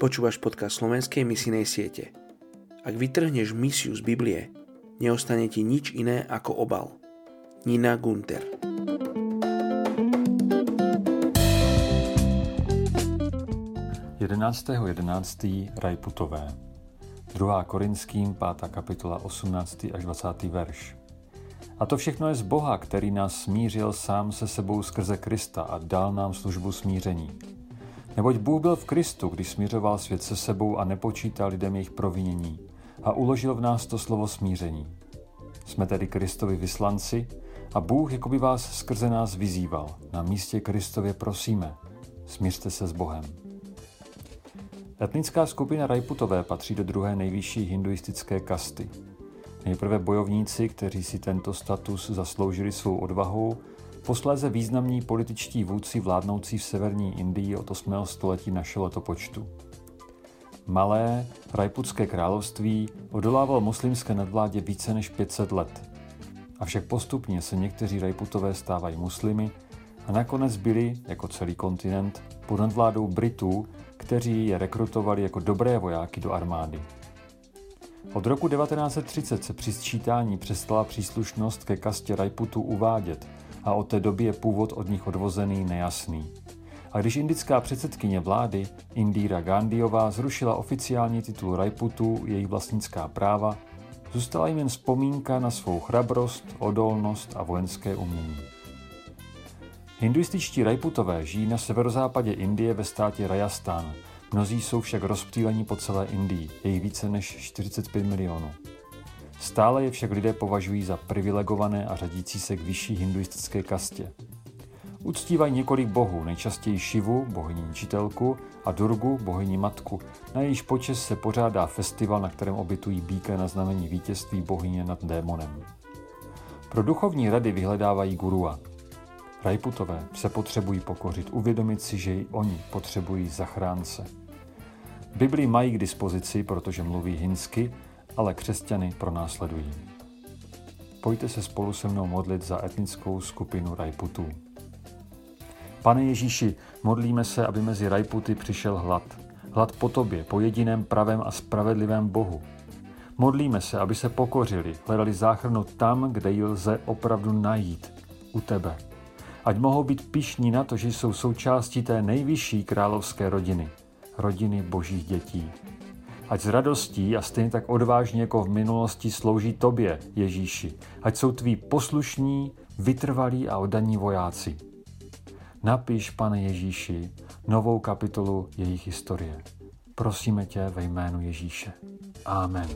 Počúvaš podcast slovenskej misijnej siete. Ak vytrhneš misiu z Biblie, neostane ti nič iné ako obal. Nina Gunter Jedenáctého 11. Rajputové 2. Korinským 5. kapitola 18. až 20. verš A to všechno je z Boha, který nás smířil sám se sebou skrze Krista a dal nám službu smíření Neboť Bůh byl v Kristu, když směřoval svět se sebou a nepočítal lidem jejich provinění a uložil v nás to slovo smíření. Jsme tedy Kristovi vyslanci a Bůh jako by vás skrze nás vyzýval. Na místě Kristově prosíme, smířte se s Bohem. Etnická skupina Rajputové patří do druhé nejvyšší hinduistické kasty. Nejprve bojovníci, kteří si tento status zasloužili svou odvahou, Posléze významní političtí vůdci vládnoucí v severní Indii od 8. století našeho letopočtu. Malé Rajputské království odolávalo muslimské nadvládě více než 500 let. Avšak postupně se někteří Rajputové stávají muslimy a nakonec byli, jako celý kontinent, pod nadvládou Britů, kteří je rekrutovali jako dobré vojáky do armády. Od roku 1930 se při sčítání přestala příslušnost ke kastě Rajputů uvádět – a od té doby je původ od nich odvozený nejasný. A když indická předsedkyně vlády Indira Gandhiová zrušila oficiální titul Rajputu, jejich vlastnická práva, zůstala jim jen vzpomínka na svou chrabrost, odolnost a vojenské umění. Hinduističtí Rajputové žijí na severozápadě Indie ve státě Rajasthan. Mnozí jsou však rozptýleni po celé Indii, je jich více než 45 milionů. Stále je však lidé považují za privilegované a řadící se k vyšší hinduistické kastě. Uctívají několik bohů, nejčastěji Šivu, bohyni ničitelku, a Durgu, bohyni matku. Na jejíž počest se pořádá festival, na kterém obytují býka na znamení vítězství bohyně nad démonem. Pro duchovní rady vyhledávají gurua. Rajputové se potřebují pokořit, uvědomit si, že i oni potřebují zachránce. Bibli mají k dispozici, protože mluví hinsky, ale křesťany pronásledují. Pojďte se spolu se mnou modlit za etnickou skupinu Rajputů. Pane Ježíši, modlíme se, aby mezi Rajputy přišel hlad. Hlad po tobě, po jediném pravém a spravedlivém Bohu. Modlíme se, aby se pokořili, hledali záchranu tam, kde ji lze opravdu najít, u tebe. Ať mohou být pišní na to, že jsou součástí té nejvyšší královské rodiny, rodiny božích dětí. Ať s radostí a stejně tak odvážně jako v minulosti slouží tobě, Ježíši. Ať jsou tví poslušní, vytrvalí a oddaní vojáci. Napiš, pane Ježíši, novou kapitolu jejich historie. Prosíme tě ve jménu Ježíše. Amen.